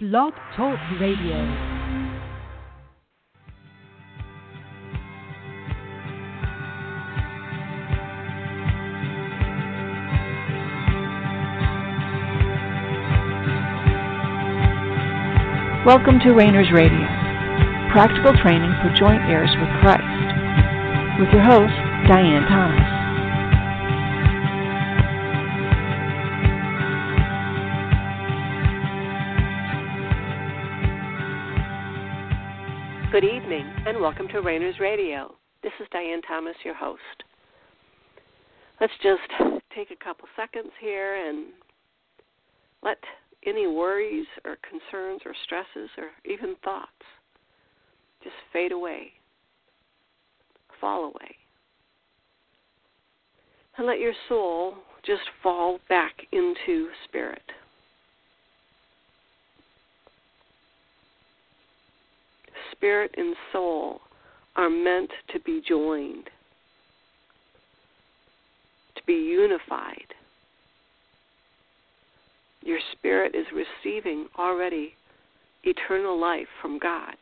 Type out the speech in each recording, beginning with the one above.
Blog Talk Radio. Welcome to Rainers Radio, practical training for joint heirs with Christ, with your host, Diane Thomas. Good evening, and welcome to Rainers Radio. This is Diane Thomas, your host. Let's just take a couple seconds here and let any worries or concerns or stresses or even thoughts just fade away, fall away. And let your soul just fall back into spirit. Spirit and soul are meant to be joined, to be unified. Your spirit is receiving already eternal life from God.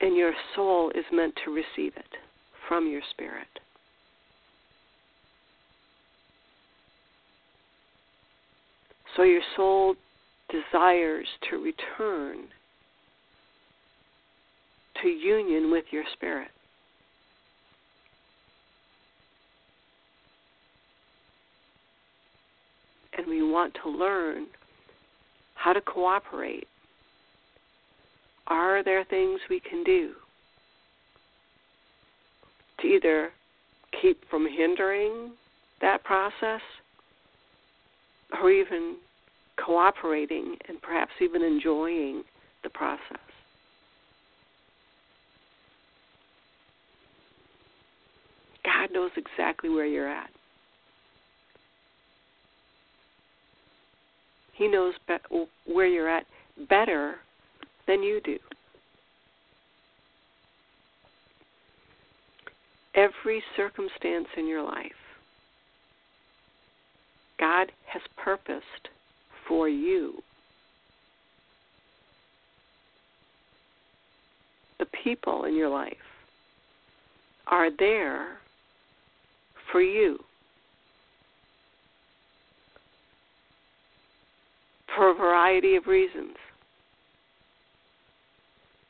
And your soul is meant to receive it from your spirit. So your soul desires to return to union with your spirit. And we want to learn how to cooperate. Are there things we can do to either keep from hindering that process or even cooperating and perhaps even enjoying the process. God knows exactly where you're at. He knows be- where you're at better than you do. Every circumstance in your life, God has purposed for you. The people in your life are there for you. For a variety of reasons.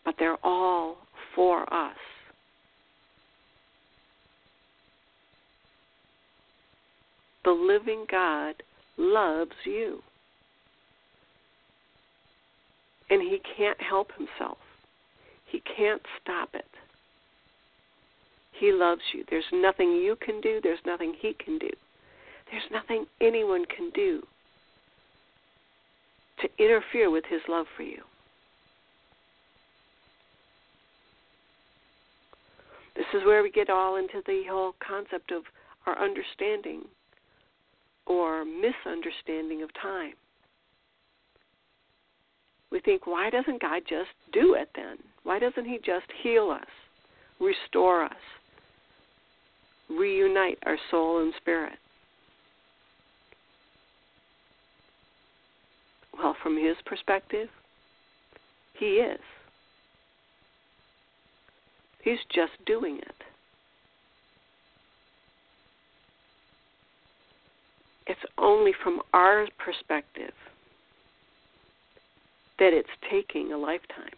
But they're all for us. The living God loves you and he can't help himself. He can't stop it. He loves you. There's nothing you can do, there's nothing he can do. There's nothing anyone can do to interfere with his love for you. This is where we get all into the whole concept of our understanding or misunderstanding of time we think, why doesn't God just do it then? Why doesn't He just heal us, restore us, reunite our soul and spirit? Well, from His perspective, He is. He's just doing it. It's only from our perspective that it's taking a lifetime.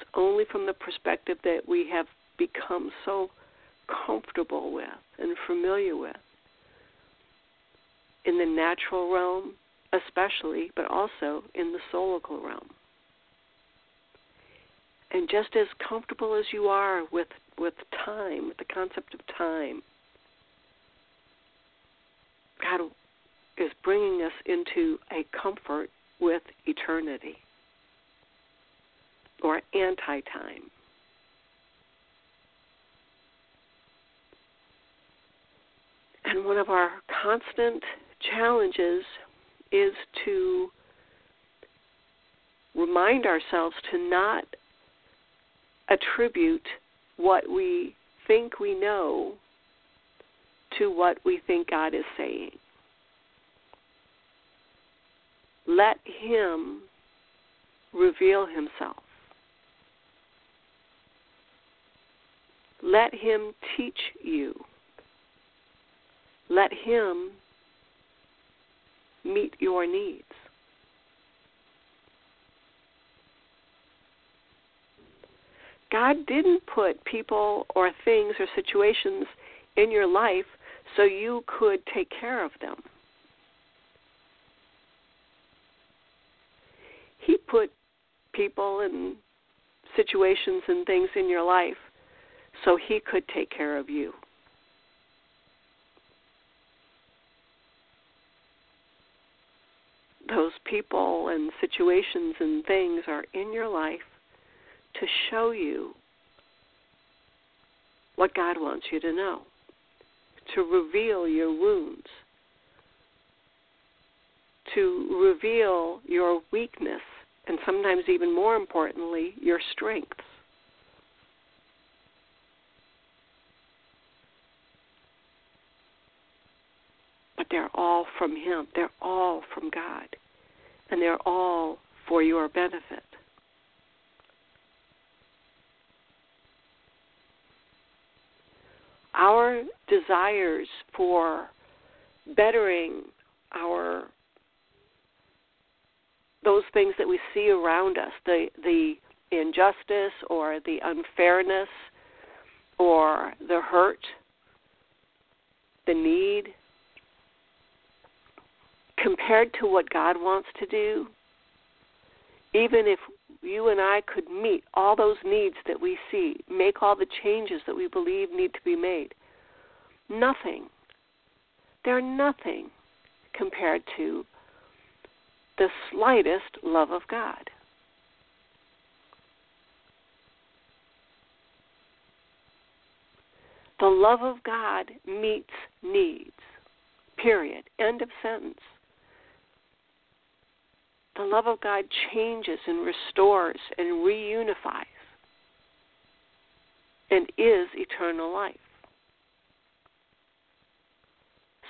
It's only from the perspective that we have become so comfortable with and familiar with in the natural realm, especially, but also in the soulical realm. And just as comfortable as you are with, with time, with the concept of time, God is bringing us into a comfort with eternity or anti time. And one of our constant challenges is to remind ourselves to not attribute what we think we know to what we think God is saying. Let Him reveal Himself. Let Him teach you. Let Him meet your needs. God didn't put people or things or situations in your life so you could take care of them. He put people and situations and things in your life so He could take care of you. Those people and situations and things are in your life to show you what God wants you to know, to reveal your wounds, to reveal your weakness, and sometimes even more importantly, your strengths. But they're all from Him, they're all from God, and they're all for your benefit. our desires for bettering our those things that we see around us, the the injustice or the unfairness or the hurt, the need, compared to what God wants to do, even if you and I could meet all those needs that we see, make all the changes that we believe need to be made. Nothing. They're nothing compared to the slightest love of God. The love of God meets needs. Period. End of sentence. The love of God changes and restores and reunifies and is eternal life.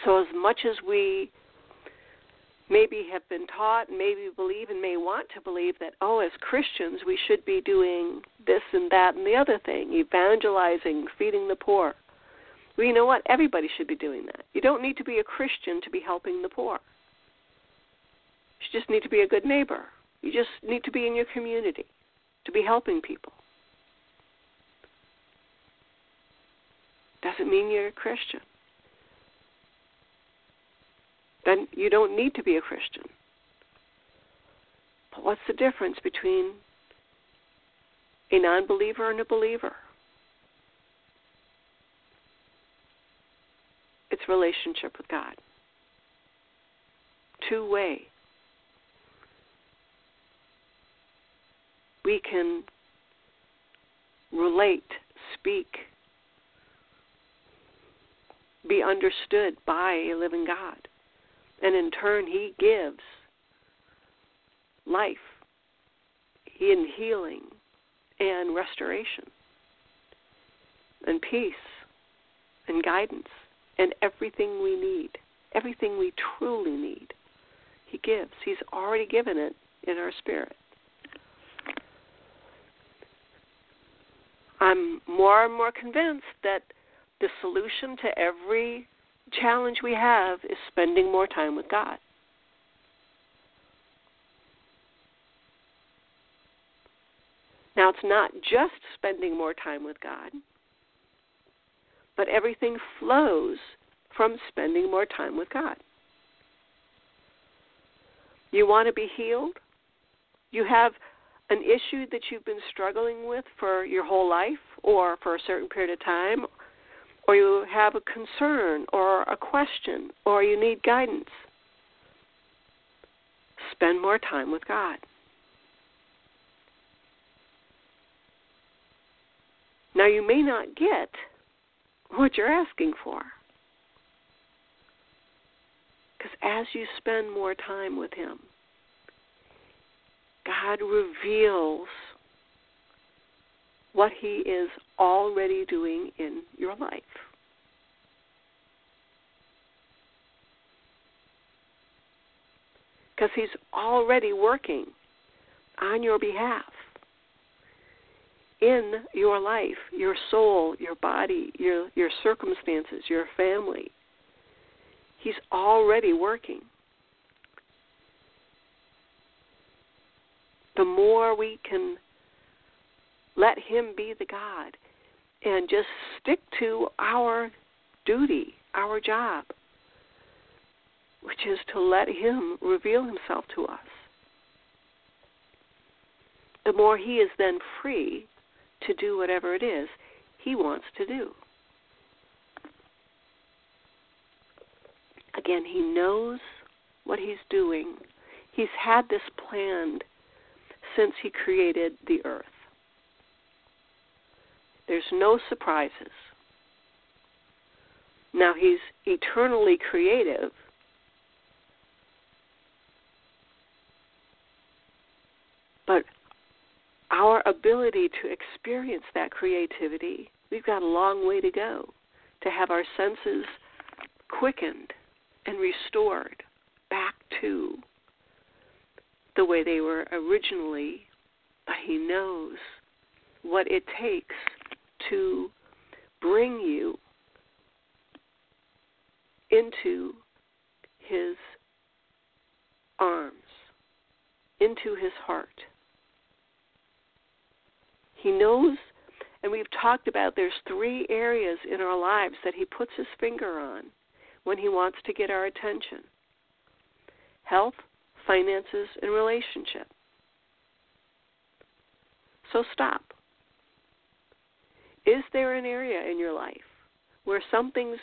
So, as much as we maybe have been taught, maybe believe, and may want to believe that, oh, as Christians, we should be doing this and that and the other thing, evangelizing, feeding the poor. Well, you know what? Everybody should be doing that. You don't need to be a Christian to be helping the poor. You just need to be a good neighbor. You just need to be in your community, to be helping people. Doesn't mean you're a Christian. Then you don't need to be a Christian. But what's the difference between a non believer and a believer? It's relationship with God. Two way. we can relate, speak, be understood by a living God. And in turn, He gives life, in healing, and restoration, and peace, and guidance, and everything we need, everything we truly need. He gives. He's already given it in our spirit. I'm more and more convinced that the solution to every challenge we have is spending more time with God. Now, it's not just spending more time with God, but everything flows from spending more time with God. You want to be healed? You have an issue that you've been struggling with for your whole life or for a certain period of time, or you have a concern or a question or you need guidance, spend more time with God. Now, you may not get what you're asking for. Because as you spend more time with Him, God reveals what He is already doing in your life. Because He's already working on your behalf in your life, your soul, your body, your, your circumstances, your family. He's already working. The more we can let him be the God and just stick to our duty, our job, which is to let him reveal himself to us. The more he is then free to do whatever it is he wants to do. Again, he knows what he's doing. He's had this planned since he created the earth. There's no surprises. Now, he's eternally creative. But our ability to experience that creativity, we've got a long way to go to have our senses quickened and restored back to the way they were originally. But He knows what it takes to bring you into His arms, into His heart he knows, and we've talked about there's three areas in our lives that He puts His finger on when He wants to get our attention health, finances, and relationship. So stop. Is there an area in your life where something's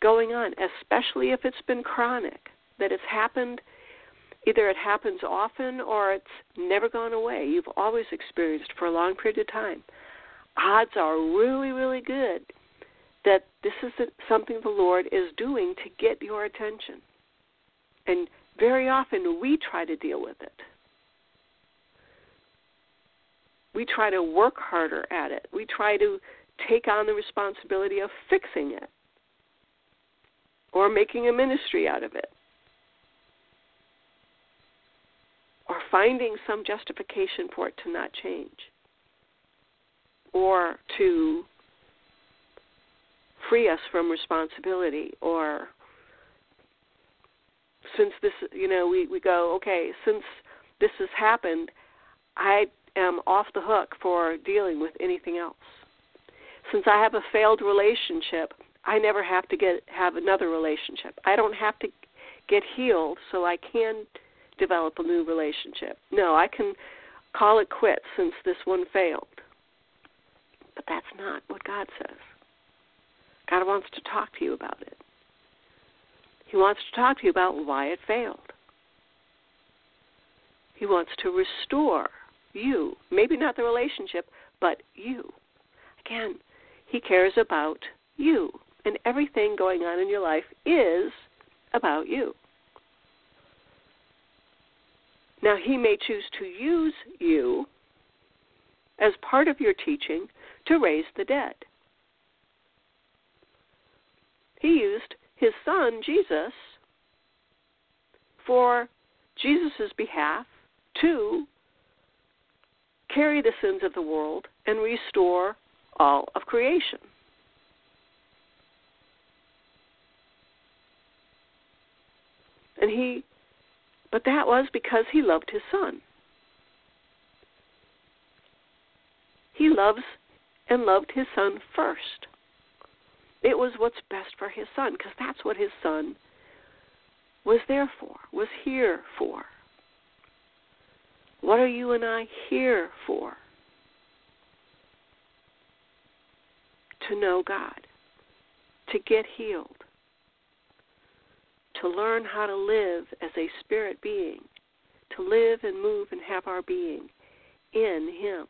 going on, especially if it's been chronic, that it's happened either it happens often or it's never gone away. You've always experienced for a long period of time. Odds are really, really good that this is something the Lord is doing to get your attention. And very often we try to deal with it. We try to work harder at it. We try to take on the responsibility of fixing it or making a ministry out of it. or finding some justification for it to not change or to free us from responsibility or since this you know we we go okay since this has happened i am off the hook for dealing with anything else since i have a failed relationship i never have to get have another relationship i don't have to get healed so i can develop a new relationship. No, I can call it quits since this one failed. But that's not what God says. God wants to talk to you about it. He wants to talk to you about why it failed. He wants to restore you. Maybe not the relationship, but you. Again, He cares about you. And everything going on in your life is about you. Now, he may choose to use you as part of your teaching to raise the dead. He used his son, Jesus, for Jesus' behalf to carry the sins of the world and restore all of creation. And he but that was because he loved his son. He loves and loved his son first. It was what's best for his son because that's what his son was there for, was here for. What are you and I here for? To know God, to get healed, to learn how to live as a spirit being, to live and move and have our being in Him.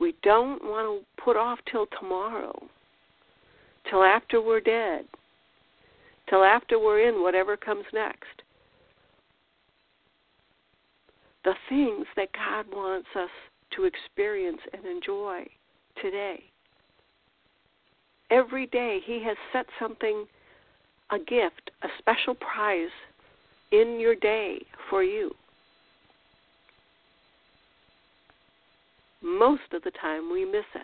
We don't want to put off till tomorrow, till after we're dead, till after we're in whatever comes next. The things that God wants us to experience and enjoy today every day he has set something a gift, a special prize in your day for you. Most of the time we miss it.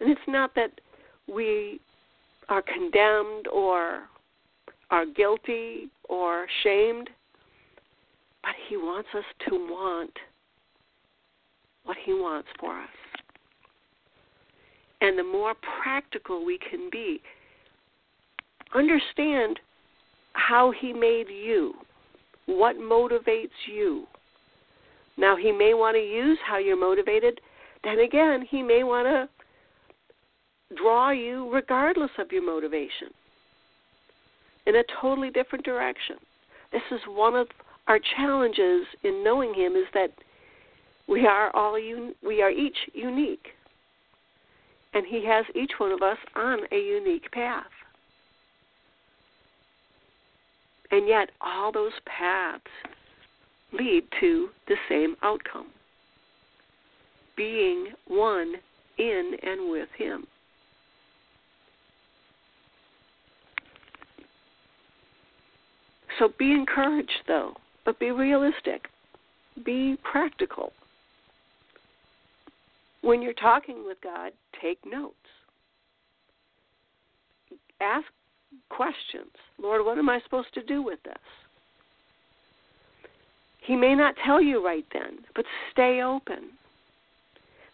And it's not that we are condemned or are guilty or shamed, He wants us to want what He wants for us. And the more practical we can be, understand how He made you, what motivates you. Now, He may want to use how you're motivated. Then again, He may want to draw you regardless of your motivation in a totally different direction. This is one of our challenges in knowing him is that we are all un- we are each unique. And he has each one of us on a unique path. And yet all those paths lead to the same outcome. Being one in and with him. So be encouraged, though, but be realistic. Be practical. When you're talking with God, take notes. Ask questions. Lord, what am I supposed to do with this? He may not tell you right then, but stay open.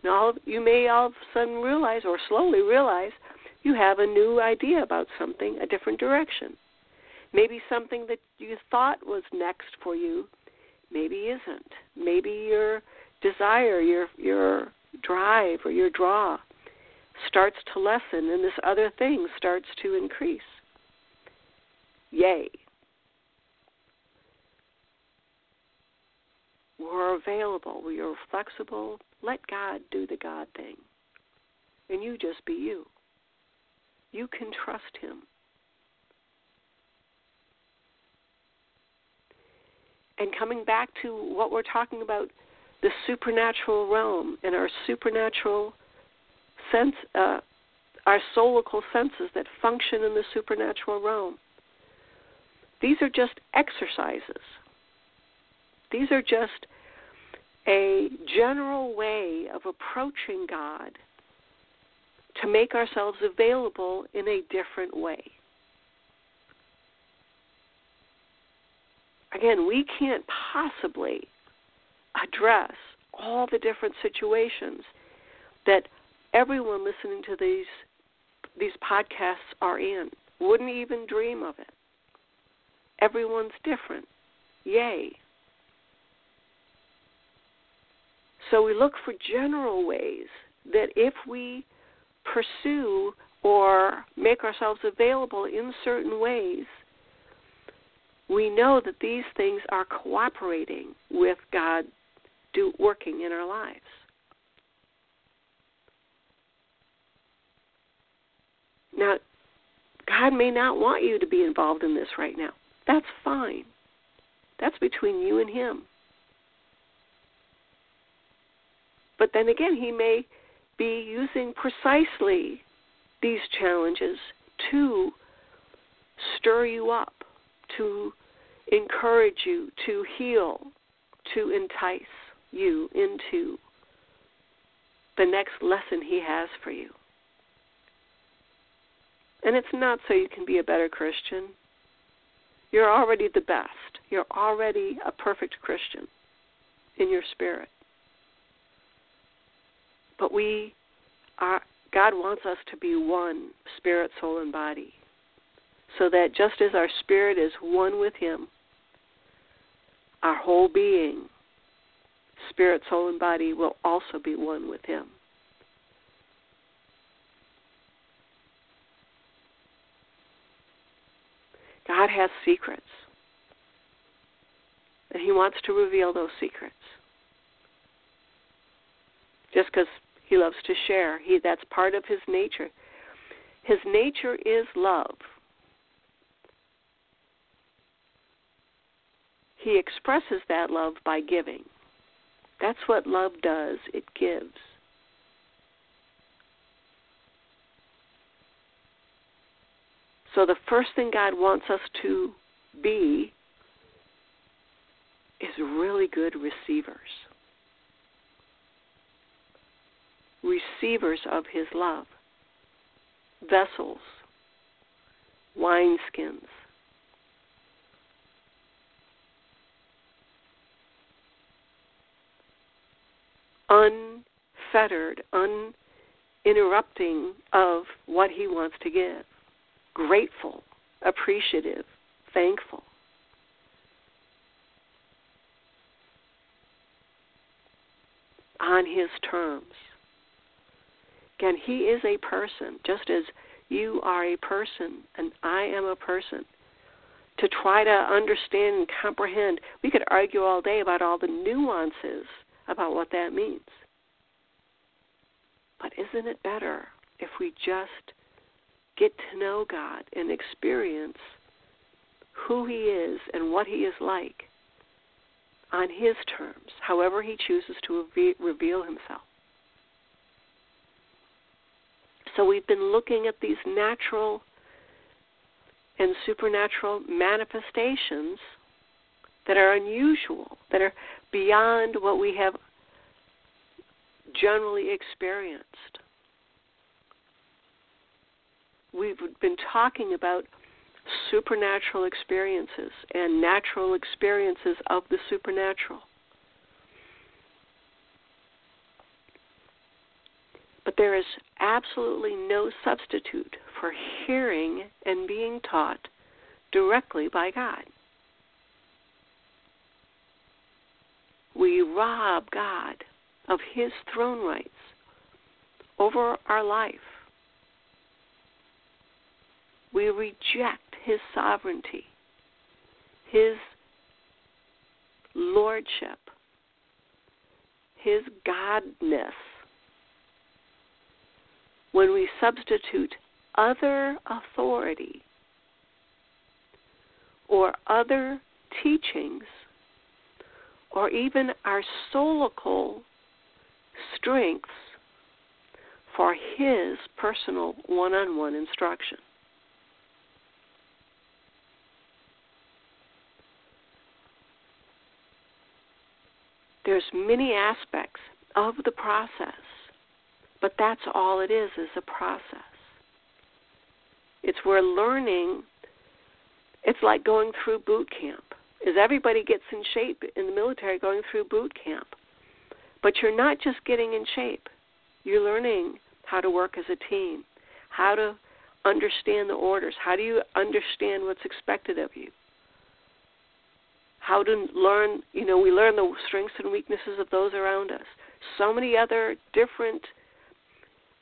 Now, you may all of a sudden realize, or slowly realize, you have a new idea about something, a different direction. Maybe something that you thought was next for you maybe isn't. Maybe your desire, your your drive or your draw starts to lessen and this other thing starts to increase. Yay. We're available. We are flexible. Let God do the God thing. And you just be you. You can trust Him. And coming back to what we're talking about the supernatural realm and our supernatural sense uh, our soulical senses that function in the supernatural realm. These are just exercises. These are just a general way of approaching god to make ourselves available in a different way again, we can't possibly address all the different situations that everyone listening to these these podcasts are in. Wouldn't even dream of it. Everyone's different. Yay. So we look for general ways that if we pursue or make ourselves available in certain ways, we know that these things are cooperating with God do, working in our lives. Now, God may not want you to be involved in this right now. That's fine. That's between you and Him. But then again, He may be using precisely these challenges to stir you up to encourage you, to heal, to entice you into the next lesson He has for you. And it's not so you can be a better Christian. You're already the best. You're already a perfect Christian in your spirit. But we are God wants us to be one spirit, soul, and body so that just as our spirit is one with Him, our whole being, spirit, soul, and body, will also be one with Him. God has secrets, and He wants to reveal those secrets. Just because He loves to share, He that's part of His nature. His nature is love. He expresses that love by giving. That's what love does, it gives. So the first thing God wants us to be is really good receivers. Receivers of His love. Vessels. Wineskins. Unfettered, uninterrupting of what He wants to give. Grateful, appreciative, thankful. on his terms. Again, he is a person, just as you are a person and I am a person. To try to understand and comprehend, we could argue all day about all the nuances about what that means. But isn't it better if we just get to know God and experience who He is and what He is like on His terms, however He chooses to reveal Himself. So we've been looking at these natural and supernatural manifestations that are unusual, that are beyond what we have generally experienced. We've been talking about supernatural experiences and natural experiences of the supernatural. But there is absolutely no substitute for hearing and being taught directly by God. We rob God of His throne rights over our life. We reject his sovereignty, his lordship, his godness. When we substitute other authority or other teachings or even our soulical strengths for his personal one on one instruction. There's many aspects of the process, but that's all it is is a process. It's where learning it's like going through boot camp. Is everybody gets in shape in the military going through boot camp. But you're not just getting in shape. You're learning how to work as a team, how to understand the orders, how do you understand what's expected of you? how to learn, you know, we learn the strengths and weaknesses of those around us. So many other different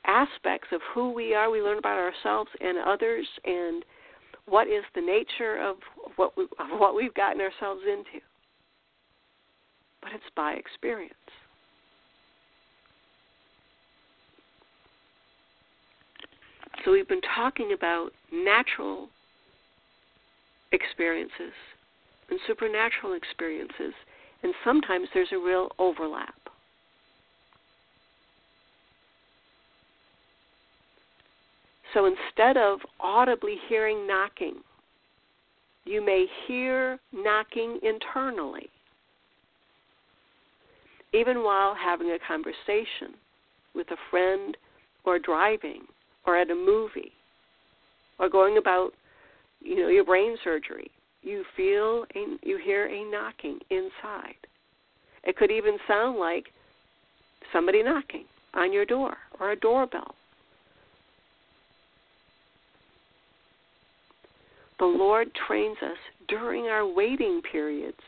aspects of who we are. We learn about ourselves and others, and what is the nature of what we, of what we've gotten ourselves into. But it's by experience. So we've been talking about natural experiences and supernatural experiences, and sometimes there's a real overlap. So instead of audibly hearing knocking, you may hear knocking internally, even while having a conversation with a friend or driving or at a movie or going about you know your brain surgery you feel a, you hear a knocking inside. It could even sound like somebody knocking on your door or a doorbell. The Lord trains us during our waiting periods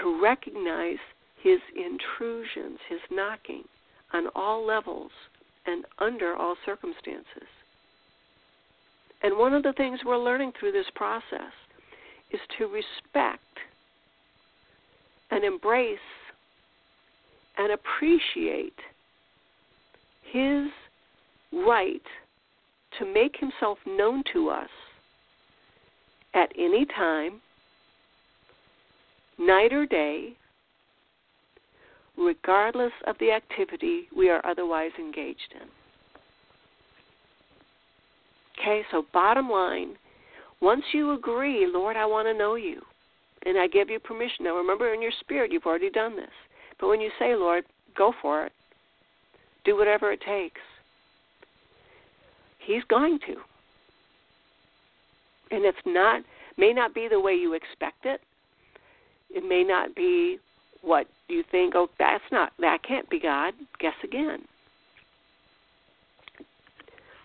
to recognize His intrusions, His knocking on all levels and under all circumstances. And one of the things we're learning through this process is to respect and embrace and appreciate his right to make himself known to us at any time, night or day, regardless of the activity we are otherwise engaged in. Okay, so bottom line, once you agree, Lord, I want to know you, and I give you permission. Now remember, in your spirit, you've already done this. But when you say, Lord, go for it, do whatever it takes, He's going to. And it's not, may not be the way you expect it. It may not be what you think, oh, that's not, that can't be God. Guess again.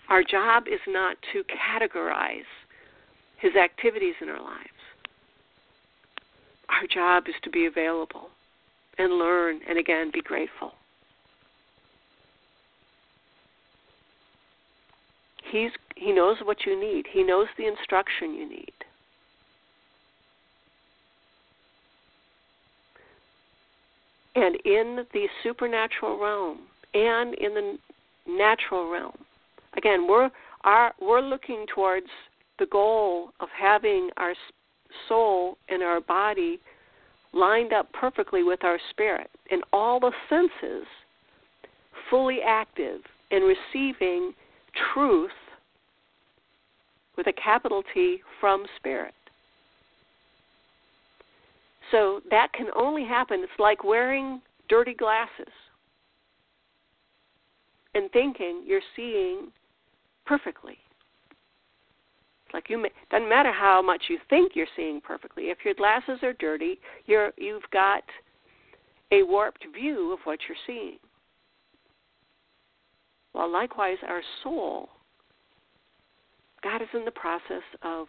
Our job is not to categorize his activities in our lives. Our job is to be available and learn and again be grateful. He's he knows what you need. He knows the instruction you need. And in the supernatural realm and in the natural realm, again, we're our, we're looking towards the goal of having our soul and our body lined up perfectly with our spirit and all the senses fully active in receiving truth with a capital T from spirit. So that can only happen. It's like wearing dirty glasses and thinking you're seeing perfectly. It's like you may, doesn't matter how much you think you're seeing perfectly. If your glasses are dirty, you're you've got a warped view of what you're seeing. Well, likewise, our soul, God is in the process of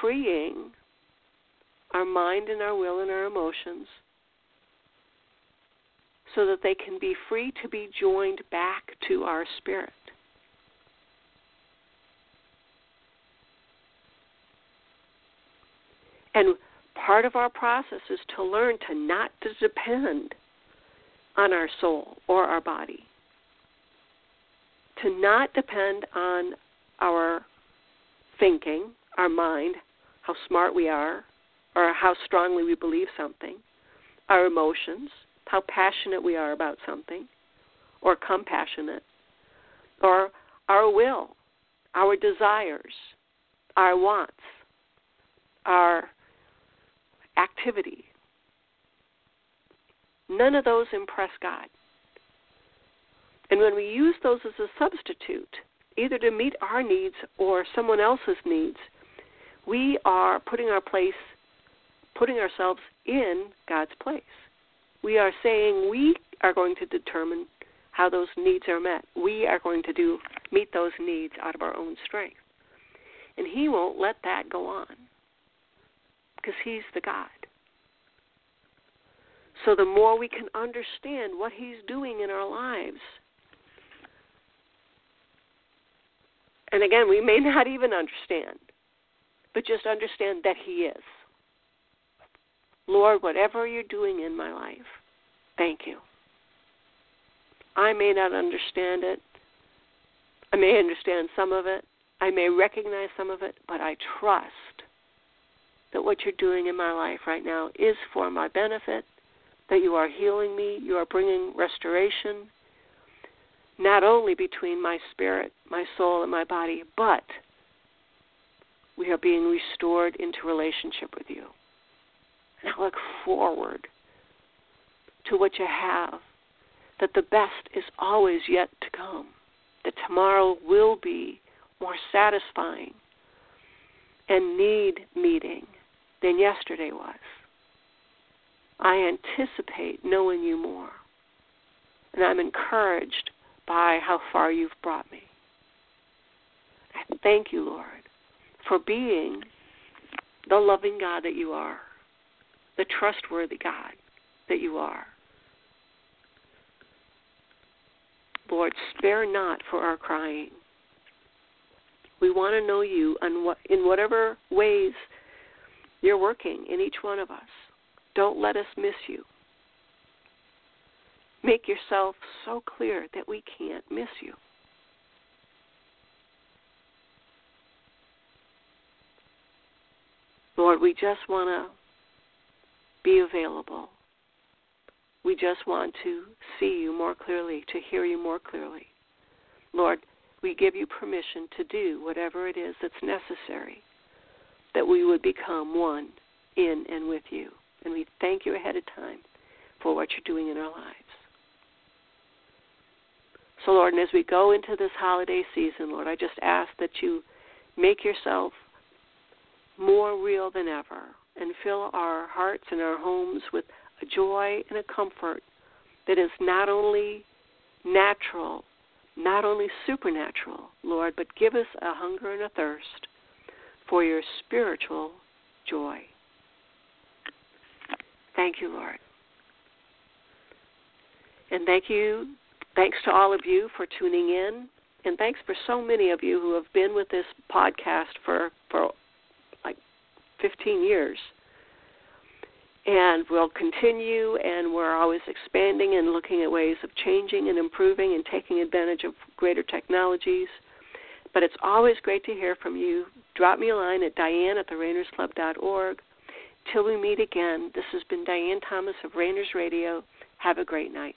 freeing our mind and our will and our emotions so that they can be free to be joined back to our spirit. And part of our process is to learn to not to depend on our soul or our body. To not depend on our thinking, our mind, how smart we are, or how strongly we believe something, our emotions, how passionate we are about something, or compassionate, or our will, our desires, our wants, our activity. None of those impress God. And when we use those as a substitute, either to meet our needs or someone else's needs, we are putting our place putting ourselves in God's place. We are saying we are going to determine how those needs are met. We are going to do meet those needs out of our own strength. And he won't let that go on. Because he's the God. So the more we can understand what he's doing in our lives, and again, we may not even understand, but just understand that he is. Lord, whatever you're doing in my life, thank you. I may not understand it. I may understand some of it. I may recognize some of it, but I trust that what you're doing in my life right now is for my benefit, that you are healing me, you are bringing restoration, not only between my spirit, my soul, and my body, but we are being restored into relationship with you. And I look forward to what you have, that the best is always yet to come, that tomorrow will be more satisfying and need meeting than yesterday was. I anticipate knowing you more, and I'm encouraged by how far you've brought me. I thank you, Lord, for being the loving God that you are the trustworthy God that you are. Lord, spare not for our crying. We want to know you what, in whatever ways you're working in each one of us. Don't let us miss you. Make yourself so clear that we can't miss you. Lord, we just want to be available. We just want to see you more clearly, to hear you more clearly. Lord, we give you permission to do whatever it is that's necessary that we would become one in and with you. And we thank you ahead of time for what you're doing in our lives. So, Lord, and as we go into this holiday season, Lord, I just ask that you make yourself more real than ever and fill our hearts and our homes with a joy and a comfort that is not only natural, not only supernatural, Lord, but give us a hunger and a thirst for your spiritual joy. Thank you, Lord. And thank you, thanks to all of you for tuning in. And thanks for so many of you who have been with this podcast for, for like 15 years. And we'll continue, and we're always expanding and looking at ways of changing and improving and taking advantage of greater technologies. But it's always great to hear from you. Drop me a line at diane at therainersclub.org. Till we meet again, this has been Diane Thomas of Rainers Radio. Have a great night.